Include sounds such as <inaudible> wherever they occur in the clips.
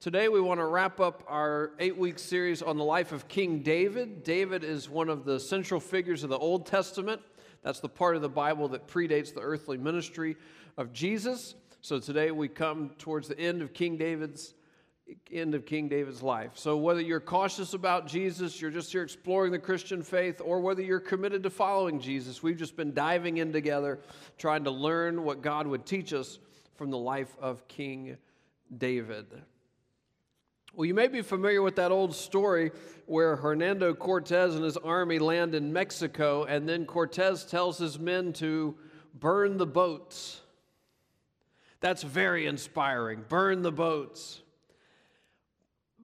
Today, we want to wrap up our eight week series on the life of King David. David is one of the central figures of the Old Testament. That's the part of the Bible that predates the earthly ministry of Jesus. So today we come towards the end of King David's end of King David's life. So whether you're cautious about Jesus, you're just here exploring the Christian faith, or whether you're committed to following Jesus, we've just been diving in together, trying to learn what God would teach us from the life of King David. Well, you may be familiar with that old story where Hernando Cortez and his army land in Mexico, and then Cortez tells his men to burn the boats. That's very inspiring. Burn the boats.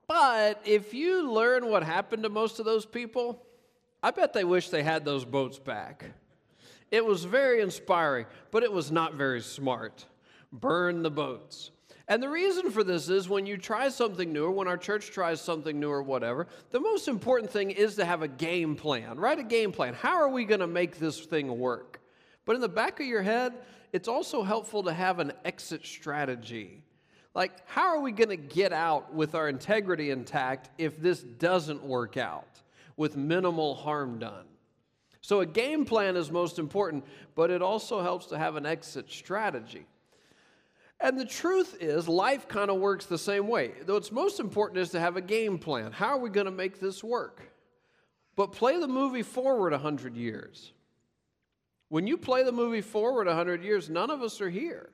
But if you learn what happened to most of those people, I bet they wish they had those boats back. It was very inspiring, but it was not very smart. Burn the boats. And the reason for this is when you try something new, or when our church tries something new, or whatever, the most important thing is to have a game plan. Write a game plan. How are we going to make this thing work? But in the back of your head, it's also helpful to have an exit strategy. Like, how are we going to get out with our integrity intact if this doesn't work out with minimal harm done? So, a game plan is most important, but it also helps to have an exit strategy. And the truth is, life kind of works the same way. Though it's most important is to have a game plan. How are we going to make this work? But play the movie forward 100 years. When you play the movie forward 100 years, none of us are here.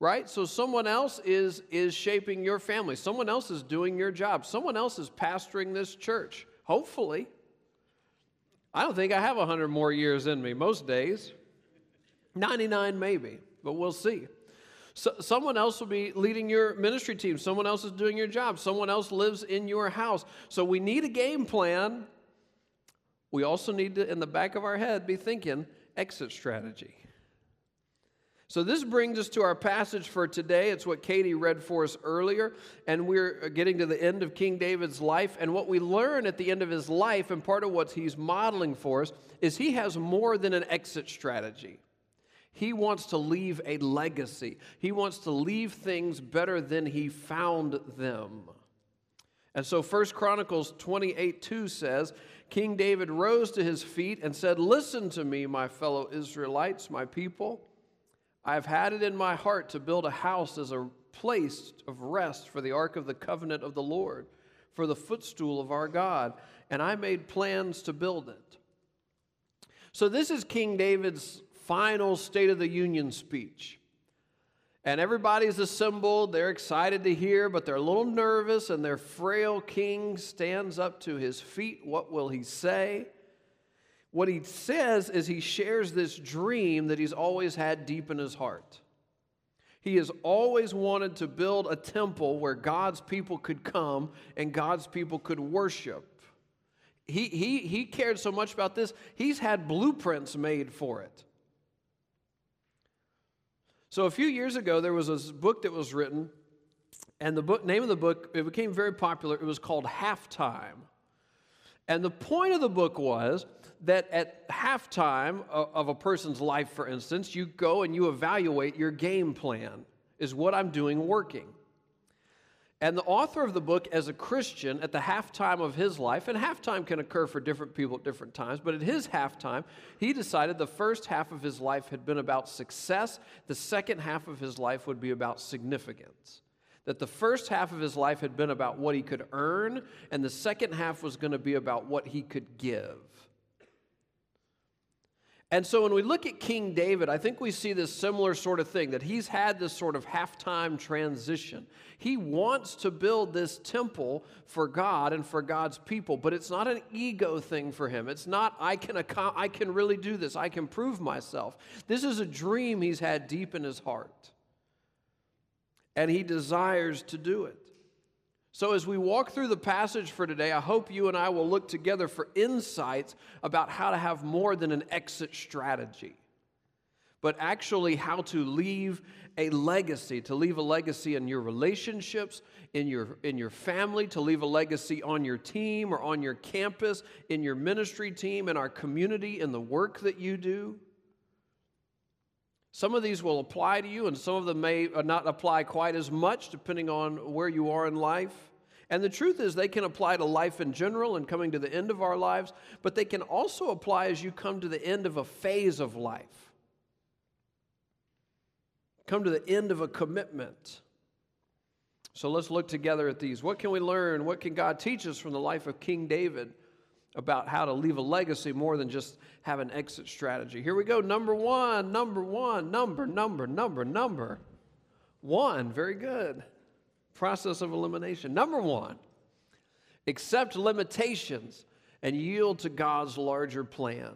Right? So someone else is is shaping your family. Someone else is doing your job. Someone else is pastoring this church. Hopefully. I don't think I have 100 more years in me most days. 99 maybe, but we'll see. So, someone else will be leading your ministry team. Someone else is doing your job. Someone else lives in your house. So we need a game plan. We also need to, in the back of our head, be thinking exit strategy. So, this brings us to our passage for today. It's what Katie read for us earlier. And we're getting to the end of King David's life. And what we learn at the end of his life, and part of what he's modeling for us, is he has more than an exit strategy. He wants to leave a legacy. He wants to leave things better than he found them. And so First Chronicles 28 2 says, King David rose to his feet and said, Listen to me, my fellow Israelites, my people. I have had it in my heart to build a house as a place of rest for the ark of the covenant of the Lord, for the footstool of our God, and I made plans to build it. So, this is King David's final State of the Union speech. And everybody's assembled. They're excited to hear, but they're a little nervous, and their frail king stands up to his feet. What will he say? What he says is he shares this dream that he's always had deep in his heart. He has always wanted to build a temple where God's people could come and God's people could worship. He, he, he cared so much about this, he's had blueprints made for it. So a few years ago, there was this book that was written, and the book name of the book it became very popular. It was called Halftime, and the point of the book was that at halftime of a person's life, for instance, you go and you evaluate your game plan. Is what I'm doing working? And the author of the book, as a Christian, at the halftime of his life, and halftime can occur for different people at different times, but at his halftime, he decided the first half of his life had been about success, the second half of his life would be about significance. That the first half of his life had been about what he could earn, and the second half was going to be about what he could give. And so when we look at King David, I think we see this similar sort of thing that he's had this sort of halftime transition. He wants to build this temple for God and for God's people, but it's not an ego thing for him. It's not, I can, I can really do this, I can prove myself. This is a dream he's had deep in his heart, and he desires to do it. So, as we walk through the passage for today, I hope you and I will look together for insights about how to have more than an exit strategy, but actually how to leave a legacy, to leave a legacy in your relationships, in your, in your family, to leave a legacy on your team or on your campus, in your ministry team, in our community, in the work that you do. Some of these will apply to you, and some of them may not apply quite as much depending on where you are in life. And the truth is, they can apply to life in general and coming to the end of our lives, but they can also apply as you come to the end of a phase of life. Come to the end of a commitment. So let's look together at these. What can we learn? What can God teach us from the life of King David about how to leave a legacy more than just have an exit strategy? Here we go. Number one, number one, number, number, number, number. One, very good process of elimination. Number one, accept limitations and yield to God's larger plan.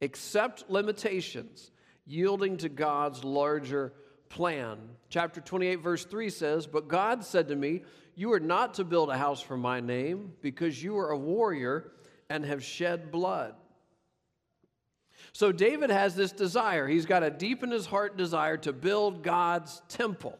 Accept limitations, yielding to God's larger plan. Chapter 28, verse 3 says, But God said to me, You are not to build a house for my name, because you are a warrior and have shed blood. So David has this desire. He's got a deep in his heart desire to build God's temple.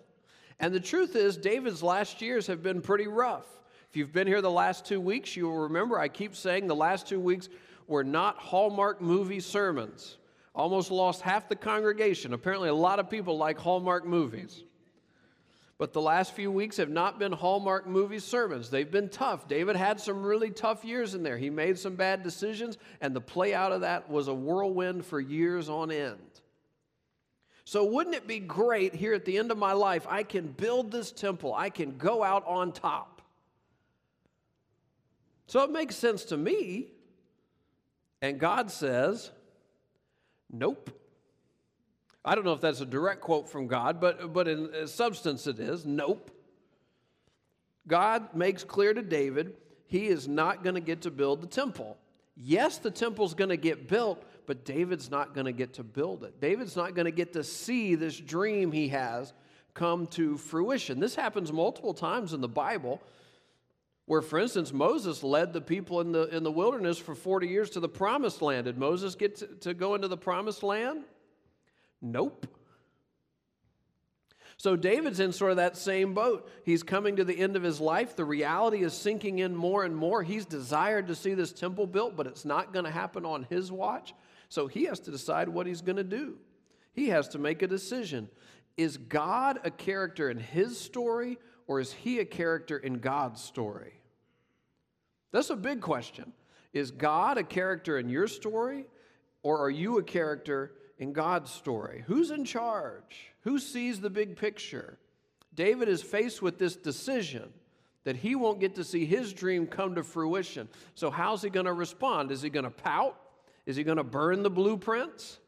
And the truth is, David's last years have been pretty rough. If you've been here the last two weeks, you will remember I keep saying the last two weeks were not Hallmark movie sermons. Almost lost half the congregation. Apparently, a lot of people like Hallmark movies. But the last few weeks have not been Hallmark movie sermons. They've been tough. David had some really tough years in there. He made some bad decisions, and the play out of that was a whirlwind for years on end. So, wouldn't it be great here at the end of my life? I can build this temple, I can go out on top. So, it makes sense to me. And God says, Nope. I don't know if that's a direct quote from God, but, but in substance it is. Nope. God makes clear to David he is not going to get to build the temple. Yes, the temple's going to get built, but David's not going to get to build it. David's not going to get to see this dream he has come to fruition. This happens multiple times in the Bible. Where, for instance, Moses led the people in the, in the wilderness for 40 years to the promised land. Did Moses get to, to go into the promised land? Nope. So David's in sort of that same boat. He's coming to the end of his life. The reality is sinking in more and more. He's desired to see this temple built, but it's not going to happen on his watch. So he has to decide what he's going to do. He has to make a decision. Is God a character in his story, or is he a character in God's story? That's a big question. Is God a character in your story, or are you a character in God's story? Who's in charge? Who sees the big picture? David is faced with this decision that he won't get to see his dream come to fruition. So, how's he going to respond? Is he going to pout? Is he going to burn the blueprints?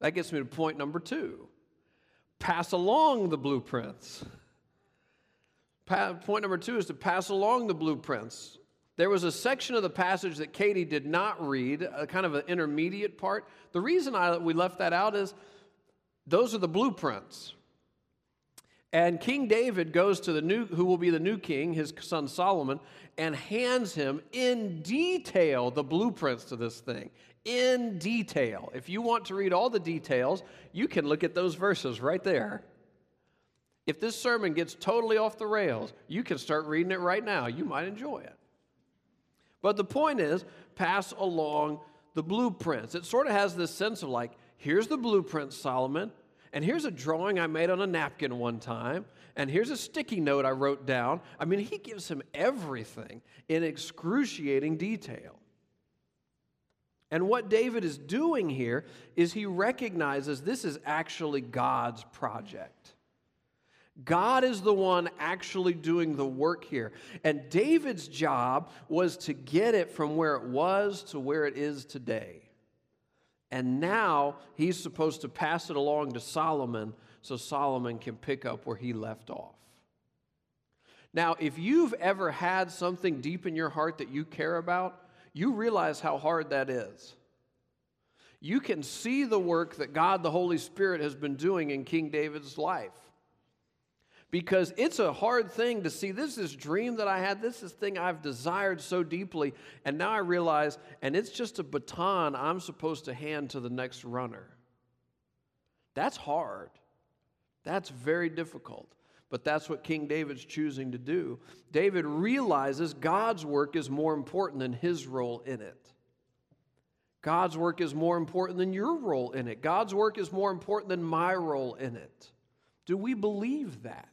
That gets me to point number two pass along the blueprints. Pa- point number two is to pass along the blueprints. There was a section of the passage that Katie did not read, a kind of an intermediate part. The reason I, we left that out is those are the blueprints. And King David goes to the new, who will be the new king, his son Solomon, and hands him in detail the blueprints to this thing. In detail. If you want to read all the details, you can look at those verses right there. If this sermon gets totally off the rails, you can start reading it right now. You might enjoy it. But the point is, pass along the blueprints. It sort of has this sense of like, here's the blueprint, Solomon. And here's a drawing I made on a napkin one time. And here's a sticky note I wrote down. I mean, he gives him everything in excruciating detail. And what David is doing here is he recognizes this is actually God's project. God is the one actually doing the work here. And David's job was to get it from where it was to where it is today. And now he's supposed to pass it along to Solomon so Solomon can pick up where he left off. Now, if you've ever had something deep in your heart that you care about, you realize how hard that is. You can see the work that God the Holy Spirit has been doing in King David's life because it's a hard thing to see this is dream that I had, this is thing I've desired so deeply, and now I realize, and it's just a baton I'm supposed to hand to the next runner. That's hard. That's very difficult. But that's what King David's choosing to do. David realizes God's work is more important than his role in it. God's work is more important than your role in it. God's work is more important than my role in it. Do we believe that?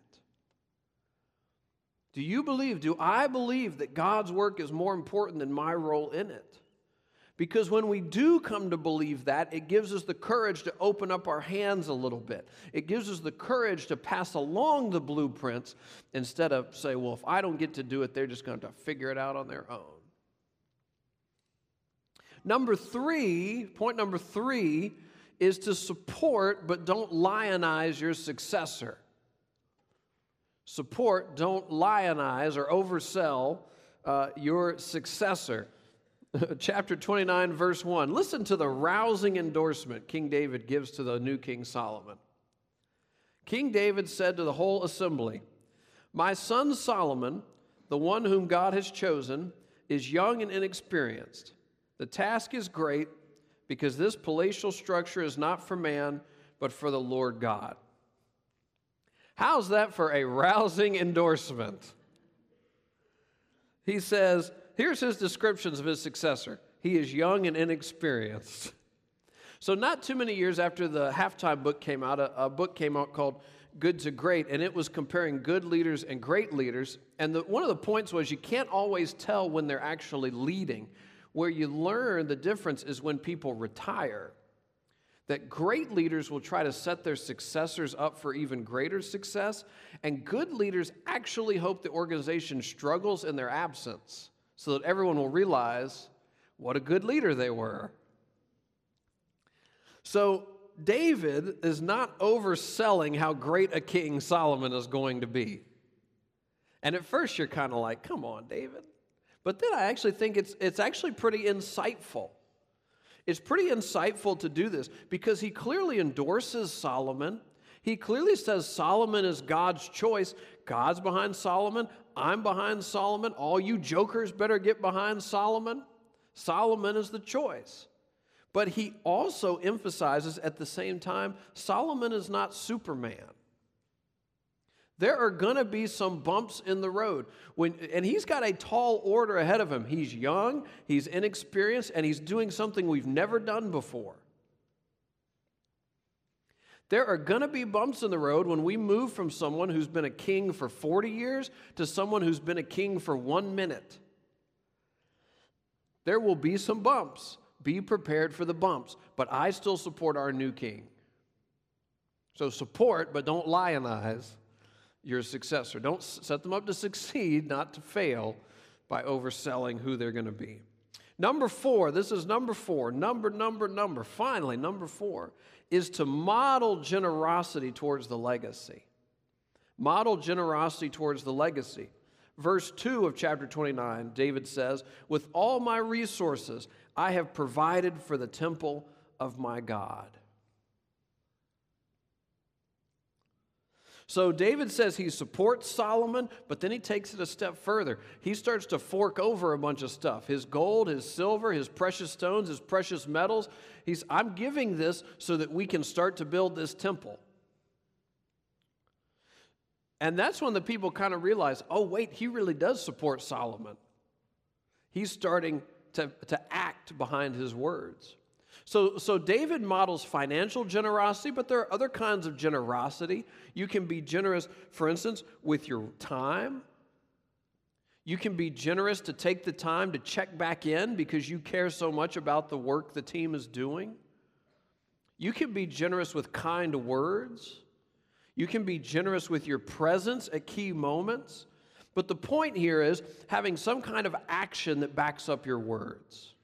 Do you believe, do I believe that God's work is more important than my role in it? Because when we do come to believe that, it gives us the courage to open up our hands a little bit. It gives us the courage to pass along the blueprints instead of say, well, if I don't get to do it, they're just going to figure it out on their own. Number three, point number three, is to support but don't lionize your successor. Support, don't lionize or oversell uh, your successor. <laughs> chapter 29, verse 1. Listen to the rousing endorsement King David gives to the new King Solomon. King David said to the whole assembly, My son Solomon, the one whom God has chosen, is young and inexperienced. The task is great because this palatial structure is not for man, but for the Lord God. How's that for a rousing endorsement? He says, here's his descriptions of his successor. He is young and inexperienced. So, not too many years after the halftime book came out, a, a book came out called Good to Great, and it was comparing good leaders and great leaders. And the, one of the points was you can't always tell when they're actually leading. Where you learn the difference is when people retire. That great leaders will try to set their successors up for even greater success, and good leaders actually hope the organization struggles in their absence so that everyone will realize what a good leader they were. So, David is not overselling how great a king Solomon is going to be. And at first, you're kind of like, come on, David. But then I actually think it's, it's actually pretty insightful. It's pretty insightful to do this because he clearly endorses Solomon. He clearly says Solomon is God's choice. God's behind Solomon. I'm behind Solomon. All you jokers better get behind Solomon. Solomon is the choice. But he also emphasizes at the same time Solomon is not Superman. There are going to be some bumps in the road. When, and he's got a tall order ahead of him. He's young, he's inexperienced, and he's doing something we've never done before. There are going to be bumps in the road when we move from someone who's been a king for 40 years to someone who's been a king for one minute. There will be some bumps. Be prepared for the bumps. But I still support our new king. So support, but don't lionize your successor. Don't set them up to succeed, not to fail by overselling who they're going to be. Number four, this is number four, number, number, number. Finally, number four is to model generosity towards the legacy. Model generosity towards the legacy. Verse 2 of chapter 29, David says, With all my resources, I have provided for the temple of my God. So David says he supports Solomon, but then he takes it a step further. He starts to fork over a bunch of stuff his gold, his silver, his precious stones, his precious metals. He's, I'm giving this so that we can start to build this temple. And that's when the people kind of realize oh, wait, he really does support Solomon. He's starting to, to act behind his words. So, so David models financial generosity, but there are other kinds of generosity. You can be generous, for instance, with your time. You can be generous to take the time to check back in because you care so much about the work the team is doing. You can be generous with kind words. You can be generous with your presence at key moments. But the point here is having some kind of action that backs up your words.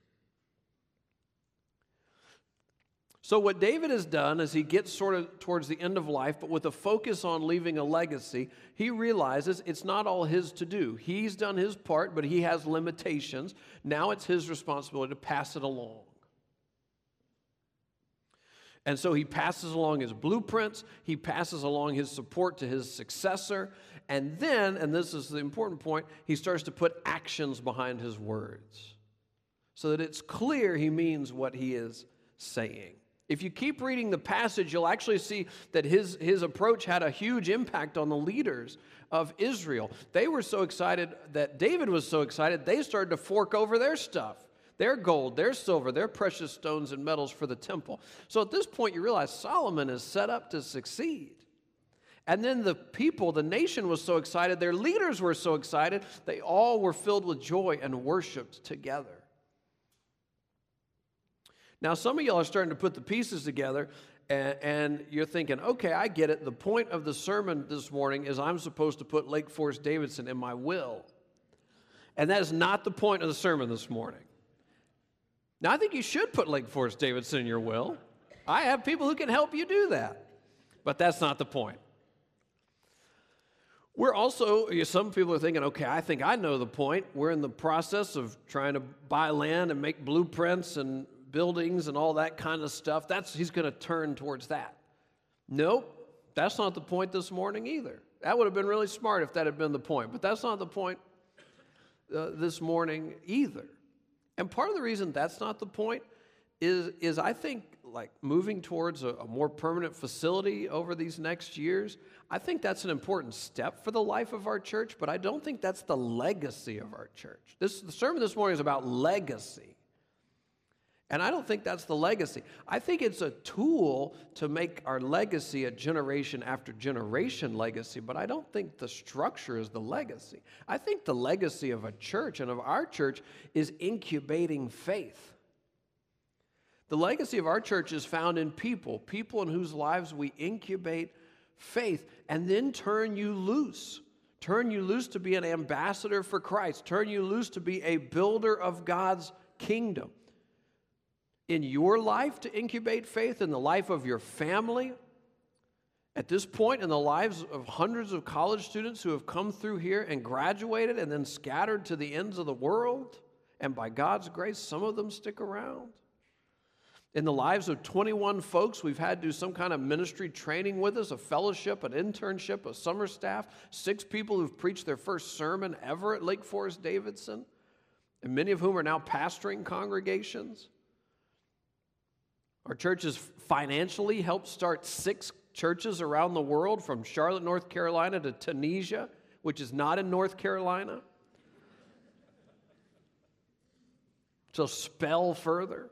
So, what David has done is he gets sort of towards the end of life, but with a focus on leaving a legacy, he realizes it's not all his to do. He's done his part, but he has limitations. Now it's his responsibility to pass it along. And so he passes along his blueprints, he passes along his support to his successor, and then, and this is the important point, he starts to put actions behind his words so that it's clear he means what he is saying. If you keep reading the passage, you'll actually see that his, his approach had a huge impact on the leaders of Israel. They were so excited that David was so excited, they started to fork over their stuff. their gold, their silver, their precious stones and metals for the temple. So at this point, you realize Solomon is set up to succeed. And then the people, the nation was so excited, their leaders were so excited, they all were filled with joy and worshiped together. Now, some of y'all are starting to put the pieces together, and, and, you're thinking, okay, I get it. The point of the sermon this morning is I'm supposed to put Lake Forest Davidson in my will. And that is not the point of the sermon this morning. Now, I think you should put Lake Forest Davidson in your will. I have people who can help you do that. But that's not the point. We're also, some people are thinking, okay, I think I know the point. We're in the process of trying to buy land and make blueprints and buildings and all that kind of stuff. That's, he's going to turn towards that. Nope, that's not the point this morning either. That would have been really smart if that had been the point, but that's not the point uh, this morning either. And part of the reason that's not the point is, is I think like moving towards a, a, more permanent facility over these next years, I think that's an important step for the life of our church, but I don't think that's the legacy of our church. This, the sermon this morning is about legacy. And I don't think that's the legacy. I think it's a tool to make our legacy a generation after generation legacy, but I don't think the structure is the legacy. I think the legacy of a church and of our church is incubating faith. The legacy of our church is found in people, people in whose lives we incubate faith and then turn you loose. Turn you loose to be an ambassador for Christ. Turn you loose to be a builder of God's kingdom in your life to incubate faith, in the life of your family. At this point, in the lives of hundreds of college students who have come through here and graduated and then scattered to the ends of the world, and by God's grace, some of them stick around. In the lives of 21 folks, we've had to do some kind of ministry training with us, a fellowship, an internship, a summer staff, six people who've preached their first sermon ever at Lake Forest Davidson, and many of whom are now pastoring congregations. Our church has financially helped start six churches around the world from Charlotte, North Carolina to Tunisia, which is not in North Carolina. So spell further.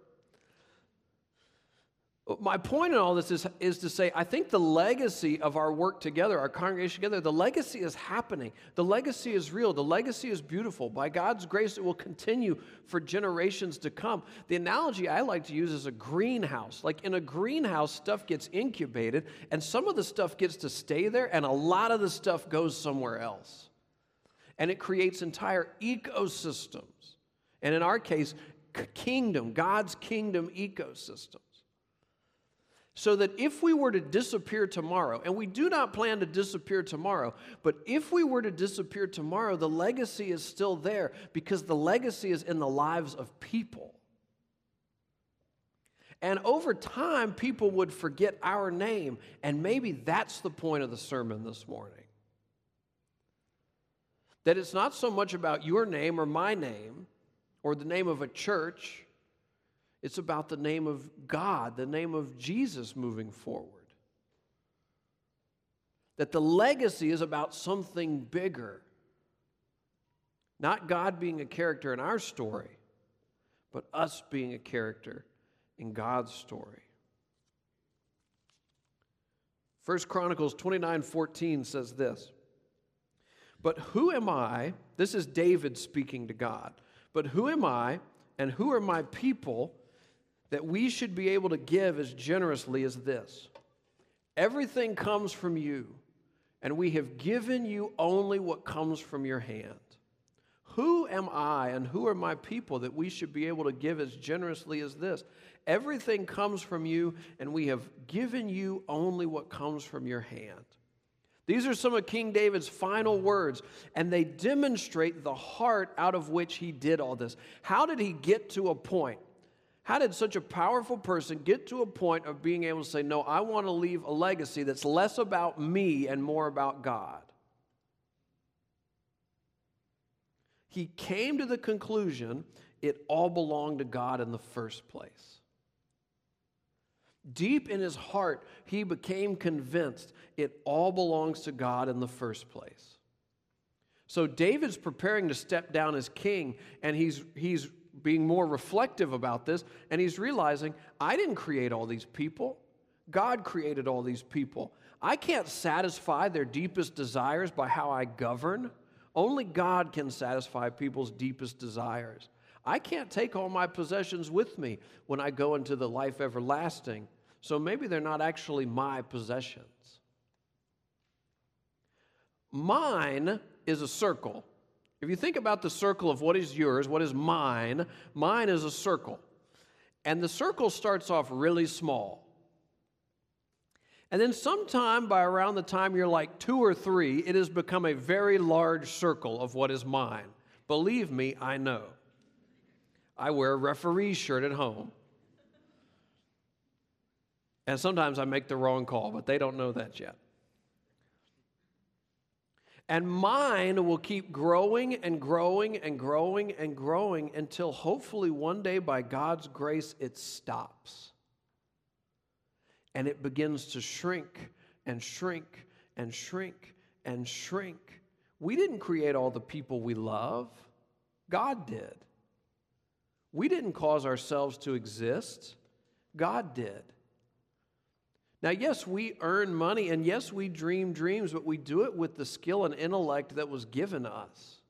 My point in all this is, is to say, I think the legacy of our work together, our congregation together, the legacy is happening. The legacy is real. The legacy is beautiful. By God's grace, it will continue for generations to come. The analogy I like to use is a greenhouse. Like in a greenhouse, stuff gets incubated, and some of the stuff gets to stay there, and a lot of the stuff goes somewhere else. And it creates entire ecosystems. And in our case, kingdom, God's kingdom ecosystem so that if we were to disappear tomorrow, and we do not plan to disappear tomorrow, but if we were to disappear tomorrow, the legacy is still there because the legacy is in the lives of people. And over time, people would forget our name, and maybe that's the point of the sermon this morning. That it's not so much about your name or my name or the name of a church it's about the name of God, the name of Jesus moving forward. That the legacy is about something bigger. Not God being a character in our story, but us being a character in God's story. 1 Chronicles 29 14 says this. But who am I? This is David speaking to God. But who am I and who are my people that we should be able to give as generously as this Everything comes from you, and we have given you only what comes from your hand. Who am I and who are my people that we should be able to give as generously as this? Everything comes from you, and we have given you only what comes from your hand. These are some of King David's final words, and they demonstrate the heart out of which he did all this. How did he get to a point how did such a powerful person get to a point of being able to say, No, I want to leave a legacy that's less about me and more about God? He came to the conclusion it all belonged to God in the first place. Deep in his heart, he became convinced it all belongs to God in the first place. So David's preparing to step down as king, and he's, he's being more reflective about this, and he's realizing I didn't create all these people. God created all these people. I can't satisfy their deepest desires by how I govern. Only God can satisfy people's deepest desires. I can't take all my possessions with me when I go into the life everlasting. So maybe they're not actually my possessions. Mine is a circle. If you think about the circle of what is yours, what is mine, mine is a circle. And the circle starts off really small. And then, sometime by around the time you're like two or three, it has become a very large circle of what is mine. Believe me, I know. I wear a referee shirt at home. And sometimes I make the wrong call, but they don't know that yet. And mine will keep growing and growing and growing and growing until hopefully one day, by God's grace, it stops. And it begins to shrink and shrink and shrink and shrink. We didn't create all the people we love, God did. We didn't cause ourselves to exist, God did. Now, yes, we earn money and yes, we dream dreams, but we do it with the skill and intellect that was given us.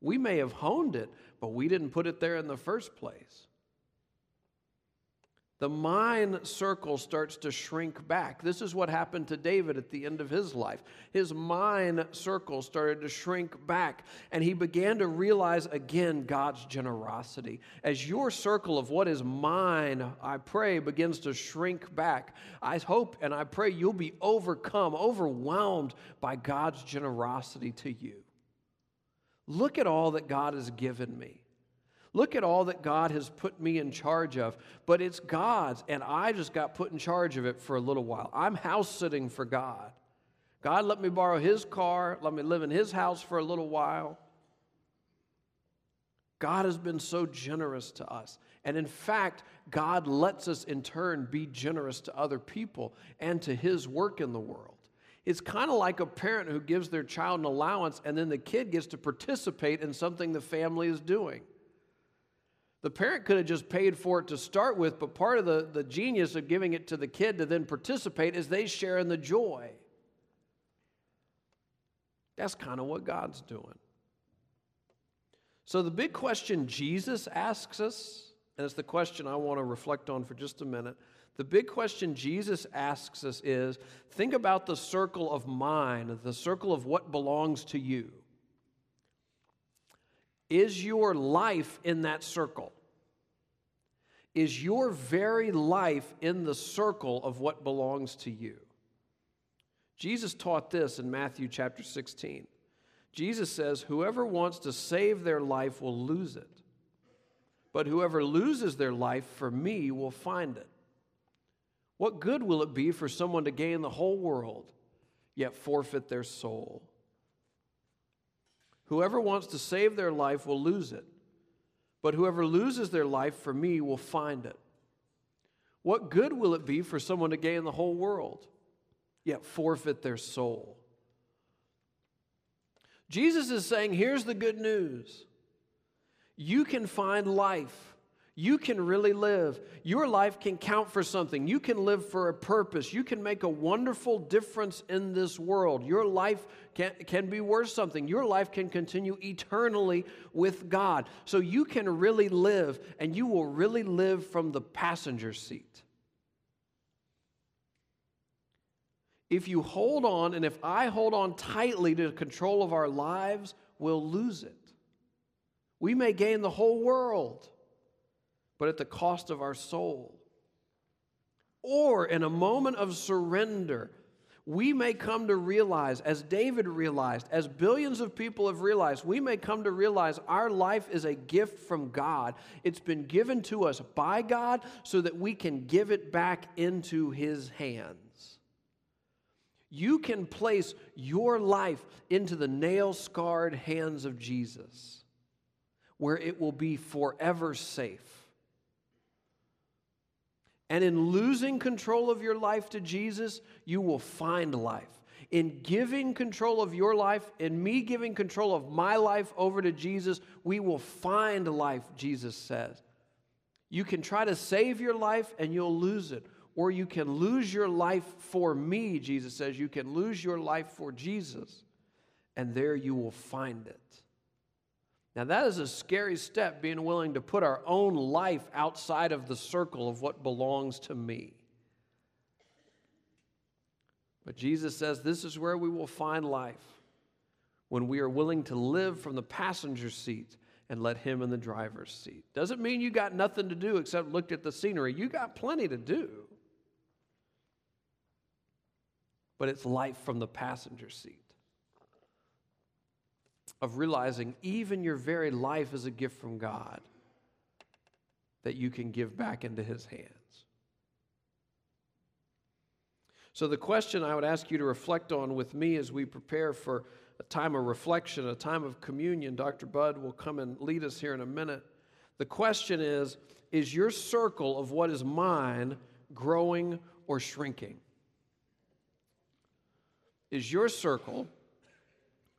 We may have honed it, but we didn't put it there in the first place the mind circle starts to shrink back. This is what happened to David at the end of his life. His mind circle started to shrink back, and he began to realize again God's generosity. As your circle of what is mine, I pray, begins to shrink back, I hope and I pray you'll be overcome, overwhelmed by God's generosity to you. Look at all that God has given me. Look at all that God has put me in charge of, but it's God's, and I just got put in charge of it for a little while. I'm house sitting for God. God let me borrow His car, let me live in His house for a little while. God has been so generous to us. And in fact, God lets us in turn be generous to other people and to His work in the world. It's kind of like a parent who gives their child an allowance and then the kid gets to participate in something the family is doing. The parent could have just paid for it to start with, but part of the, the genius of giving it to the kid to then participate is they share in the joy. That's kind of what God's doing. So, the big question Jesus asks us, and it's the question I want to reflect on for just a minute. The big question Jesus asks us is think about the circle of mine, the circle of what belongs to you. Is your life in that circle? Is your very life in the circle of what belongs to you? Jesus taught this in Matthew chapter 16. Jesus says, Whoever wants to save their life will lose it, but whoever loses their life for me will find it. What good will it be for someone to gain the whole world, yet forfeit their soul? Whoever wants to save their life will lose it, but whoever loses their life for me will find it. What good will it be for someone to gain the whole world, yet forfeit their soul? Jesus is saying, here's the good news you can find life you can really live. Your life can count for something. You can live for a purpose. You can make a wonderful difference in this world. Your life can, can be worth something. Your life can continue eternally with God. So you can really live, and you will really live from the passenger seat. If you hold on, and if I hold on tightly to control of our lives, we'll lose it. We may gain the whole world but at the cost of our soul. Or in a moment of surrender, we may come to realize, as David realized, as billions of people have realized, we may come to realize our life is a gift from God. It's been given to us by God so that we can give it back into His hands. You can place your life into the nail scarred hands of Jesus, where it will be forever safe. And in losing control of your life to Jesus, you will find life. In giving control of your life, in me giving control of my life over to Jesus, we will find life, Jesus says. You can try to save your life and you'll lose it. Or you can lose your life for me, Jesus says. You can lose your life for Jesus, and there you will find it. Now, that is a scary step, being willing to put our own life outside of the circle of what belongs to me. But Jesus says this is where we will find life when we are willing to live from the passenger seat and let Him in the driver's seat. Doesn't mean you got nothing to do except look at the scenery. You got plenty to do. But it's life from the passenger seat of realizing even your very life is a gift from God that you can give back into His hands. So, the question I would ask you to reflect on with me as we prepare for a time of reflection, a time of communion, Dr. Bud will come and lead us here in a minute. The question is Is your circle of what is mine growing or shrinking? Is your circle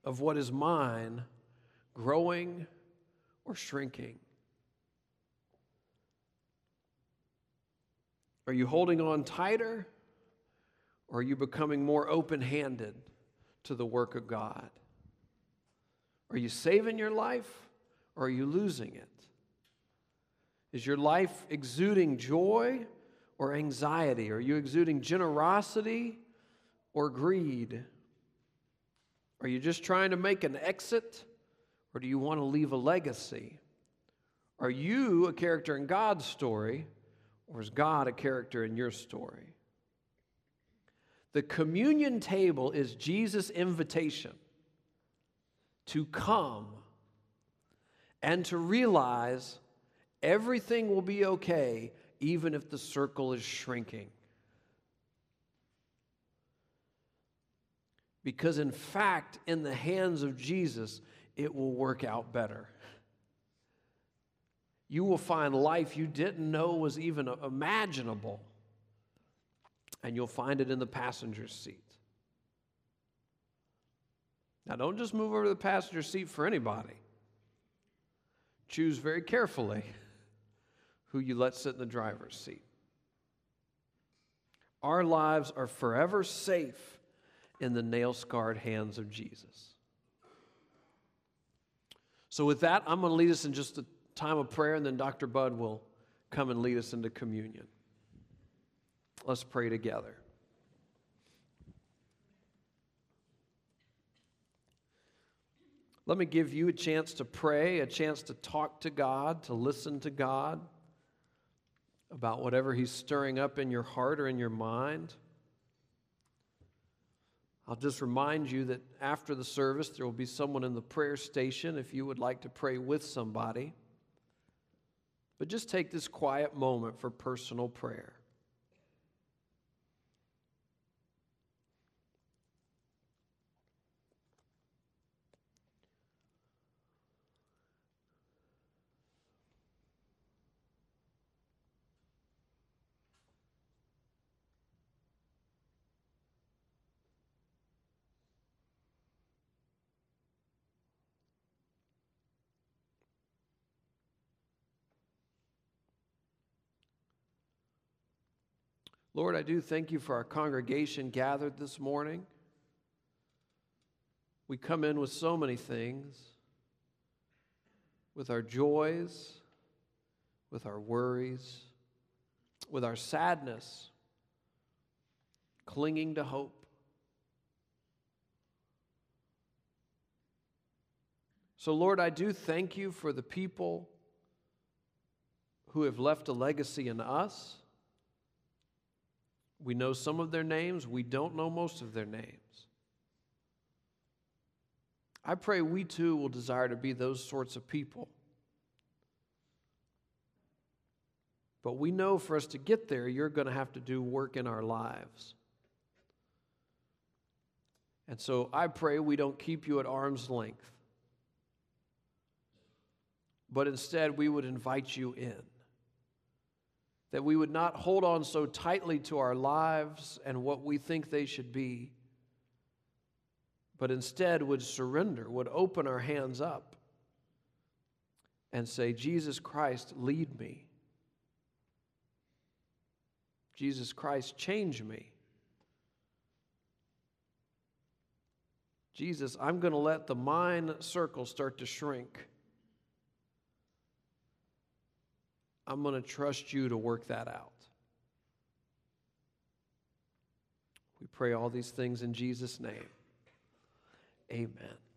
of what is mine growing or shrinking? Are you holding on tighter or are you becoming more open handed to the work of God? Are you saving your life or are you losing it? Is your life exuding joy or anxiety? Are you exuding generosity or greed? Are you just trying to make an exit or do you want to leave a legacy? Are you a character in God's story or is God a character in your story? The communion table is Jesus' invitation to come and to realize everything will be okay even if the circle is shrinking. Because, in fact, in the hands of Jesus, it will work out better. You will find life you didn't know was even imaginable, and you'll find it in the passenger seat. Now, don't just move over to the passenger seat for anybody. Choose very carefully who you let sit in the driver's seat. Our lives are forever safe in the nail scarred hands of Jesus. So, with that, I'm going to lead us in just a time of prayer, and then Dr. Bud will come and lead us into communion. Let's pray together. Let me give you a chance to pray, a chance to talk to God, to listen to God about whatever He's stirring up in your heart or in your mind. I'll just remind you that after the service, there will be someone in the prayer station if you would like to pray with somebody. But just take this quiet moment for personal prayer. Lord, I do thank you for our congregation gathered this morning. We come in with so many things with our joys, with our worries, with our sadness, clinging to hope. So, Lord, I do thank you for the people who have left a legacy in us we know some of their names, we don't know most of their names. I pray we too will desire to be those sorts of people. But we know for us to get there, you're going to have to do work in our lives. And so I pray we don't keep you at arm's length, but instead we would invite you in that we would not hold on so tightly to our lives and what we think they should be, but instead would surrender, would open our hands up and say, Jesus Christ, lead me. Jesus Christ, change me. Jesus, I'm going to let the mind circle start to shrink. I'm going to trust you to work that out. We pray all these things in Jesus' name. Amen.